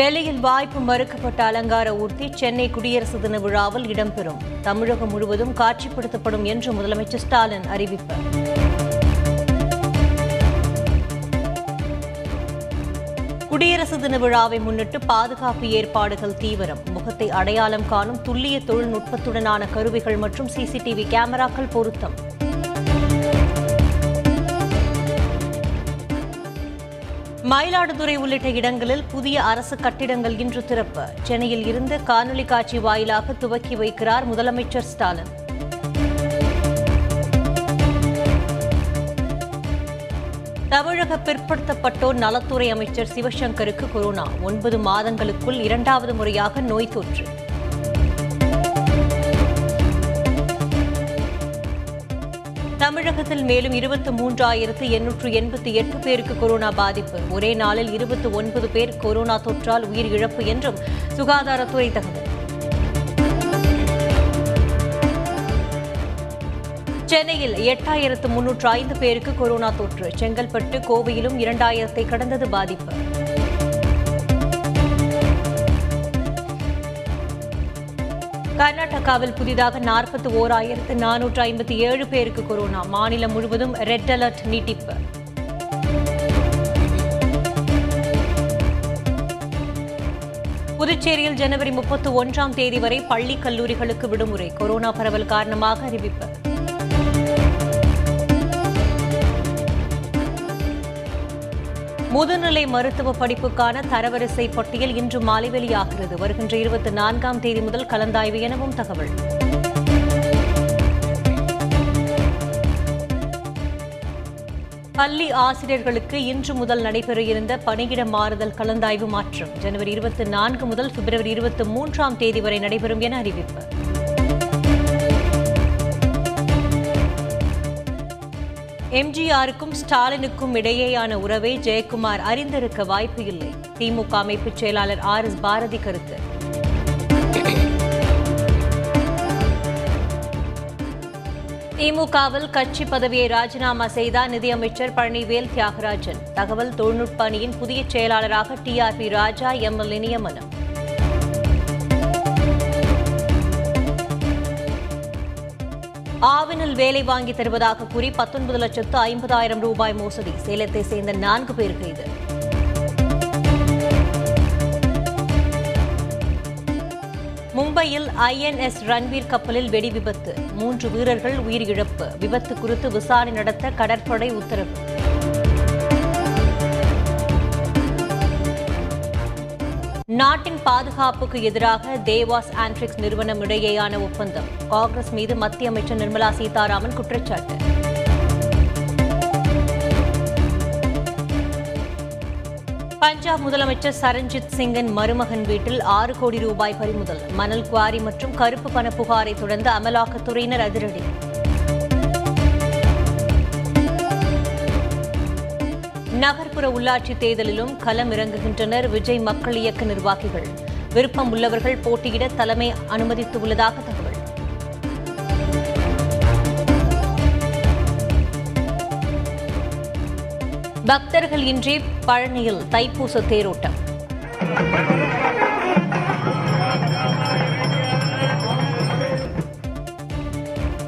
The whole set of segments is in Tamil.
டெல்லியில் வாய்ப்பு மறுக்கப்பட்ட அலங்கார ஊர்த்தி சென்னை குடியரசு தின விழாவில் இடம்பெறும். தமிழகம் முழுவதும் காட்சிப்படுத்தப்படும் என்று முதலமைச்சர் ஸ்டாலின் அறிவிப்பு. குடியரசு தின விழாவை முன்னிட்டு பாதுகாப்பு ஏற்பாடுகள் தீவிரம். முகத்தை அடையாளம் காணும் துல்லிய தொழில்நுட்பத்துடனான கருவிகள் மற்றும் சிசிடிவி கேமராக்கள் பொருத்தம். மயிலாடுதுறை உள்ளிட்ட இடங்களில் புதிய அரசு கட்டிடங்கள் இன்று திறப்பு. சென்னையில் இருந்து காணொலி காட்சி வாயிலாக துவக்கி வைக்கிறார் முதலமைச்சர் ஸ்டாலின். தமிழக பிற்படுத்தப்பட்டோர் நலத்துறை அமைச்சர் சிவசங்கருக்கு கொரோனா. ஒன்பது மாதங்களுக்குள் இரண்டாவது முறையாக நோய் தொற்று. தமிழகத்தில் மேலும் இருபத்தி மூன்றாயிரத்து எண்ணூற்று எண்பத்தி எட்டு பேருக்கு கொரோனா பாதிப்பு. ஒரே நாளில் இருபத்தி ஒன்பது பேர் கொரோனா தொற்றால் உயிரிழப்பு என்றும் சுகாதாரத்துறை தகவல். சென்னையில் எட்டாயிரத்து முன்னூற்று ஐந்து பேருக்கு கொரோனா தொற்று. செங்கல்பட்டு கோவையிலும் இரண்டாயிரத்தை கடந்தது பாதிப்பு. கர்நாடகாவில் புதிதாக நாற்பத்தி ஓராயிரத்து நானூற்று ஐம்பத்தி ஏழு பேருக்கு கொரோனா. மாநிலம் முழுவதும் ரெட் அலர்ட் நீட்டிப்பு. புதுச்சேரியில் ஜனவரி முப்பத்தி ஒன்றாம் தேதி வரை பள்ளி கல்லூரிகளுக்கு விடுமுறை. கொரோனா பரவல் காரணமாக அறிவிப்பு. முதுநிலை மருத்துவ படிப்புக்கான தரவரிசை பட்டியல் இன்று மாலை வெளியாகிறது. வருகின்ற இருபத்தி நான்காம் தேதி முதல் கலந்தாய்வு எனவும் தகவல். பள்ளி ஆசிரியர்களுக்கு இன்று முதல் நடைபெற இருந்த பணியிட மாறுதல் கலந்தாய்வு மாற்றம் ஜனவரி இருபத்தி நான்கு முதல் பிப்ரவரி இருபத்தி மூன்றாம் தேதி வரை நடைபெறும் என அறிவிப்பு. எம்ஜிஆருக்கும் ஸ்டாலினுக்கும் இடையேயான உறவை ஜெயக்குமார் அறிந்திருக்க வாய்ப்பு இல்லை. திமுக அமைப்பு செயலாளர் ஆர் எஸ் பாரதி கருத்து. திமுகவில் கட்சி பதவியை ராஜினாமா செய்தார் நிதியமைச்சர் பழனிவேல் தியாகராஜன். தகவல் தொழில்நுட்ப அணியின் புதிய செயலாளராக டிஆர்பி ராஜா எம்எல்ஏ நியமனம் ஆவினில் வேலை வாங்கி தருவதாக கூறி பத்தொன்பது லட்சத்து ஐம்பதாயிரம் ரூபாய் மோசடி. சேலத்தை சேர்ந்த நான்கு பேர் கைது மும்பையில் ஐஎன்எஸ் ரன்வீர் கப்பலில் வெடி விபத்து. மூன்று வீரர்கள் உயிரிழப்பு. விபத்து குறித்து விசாரணை நடத்த கடற்படை உத்தரவு. நாட்டின் பாதுகாப்புக்கு எதிராக தேவாஸ் ஆண்ட்ரிக்ஸ் நிறுவனம் இடையேயான ஒப்பந்தம். காங்கிரஸ் மீது மத்திய அமைச்சர் நிர்மலா சீதாராமன் குற்றச்சாட்டு. பஞ்சாப் முதலமைச்சர் சரண்ஜித் சிங்கின் மருமகன் வீட்டில் ஆறு கோடி ரூபாய் பறிமுதல் மணல் குவாரி மற்றும் கருப்பு பண புகாரை தொடர்ந்து அமலாக்கத்துறையினர் அதிரடி. நகர்ப்புற உள்ளாட்சி தேர்தலிலும் களம் இறங்குகின்றனர் விஜய் மக்கள் இயக்க நிர்வாகிகள். விருப்பம் உள்ளவர்கள் போட்டியிட தலைமை அனுமதித்துள்ளதாக தகவல். பக்தர்கள் இன்றி பழனியில் தைப்பூச தேரோட்டம்.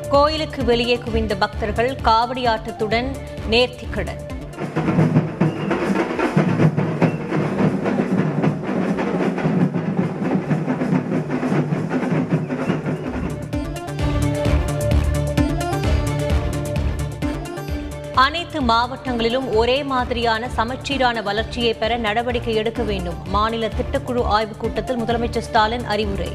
கோயிலுக்கு வெளியே குவிந்த பக்தர்கள் காவடி ஆட்டத்துடன் நேர்த்திக்கடன். அனைத்து மாவட்டங்களிலும் ஒரே மாதிரியான சமச்சீரான வளர்ச்சியை பெற நடவடிக்கை எடுக்க வேண்டும். மாநில திட்டக்குழு ஆய்வுக் கூட்டத்தில் முதலமைச்சர் ஸ்டாலின் அறிவுரை.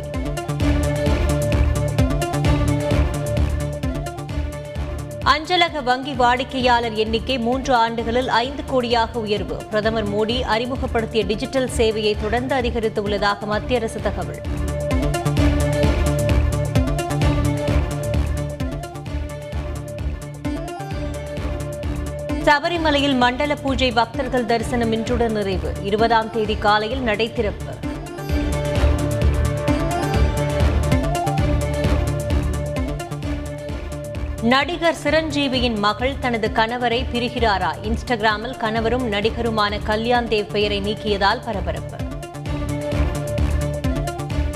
அஞ்சலக வங்கி வாடிக்கையாளர் எண்ணிக்கை மூன்று ஆண்டுகளில் ஐந்து கோடியாக உயர்வு. பிரதமர் மோடி அறிமுகப்படுத்திய டிஜிட்டல் சேவையை தொடர்ந்து அதிகரித்து உள்ளதாக மத்திய அரசு தகவல். சபரிமலையில் மண்டல பூஜை பக்தர்கள் தரிசனம் இன்றுடன் நிறைவு. இருபதாம் தேதி காலையில் நடை திறப்பு நடிகர் சிரஞ்சீவியின் மகள் தனது கணவரை பிரிகிறாரா? இன்ஸ்டாகிராமில் கணவரும் நடிகருமான கல்யாண் தேவ் பெயரை நீக்கியதால் பரபரப்பு.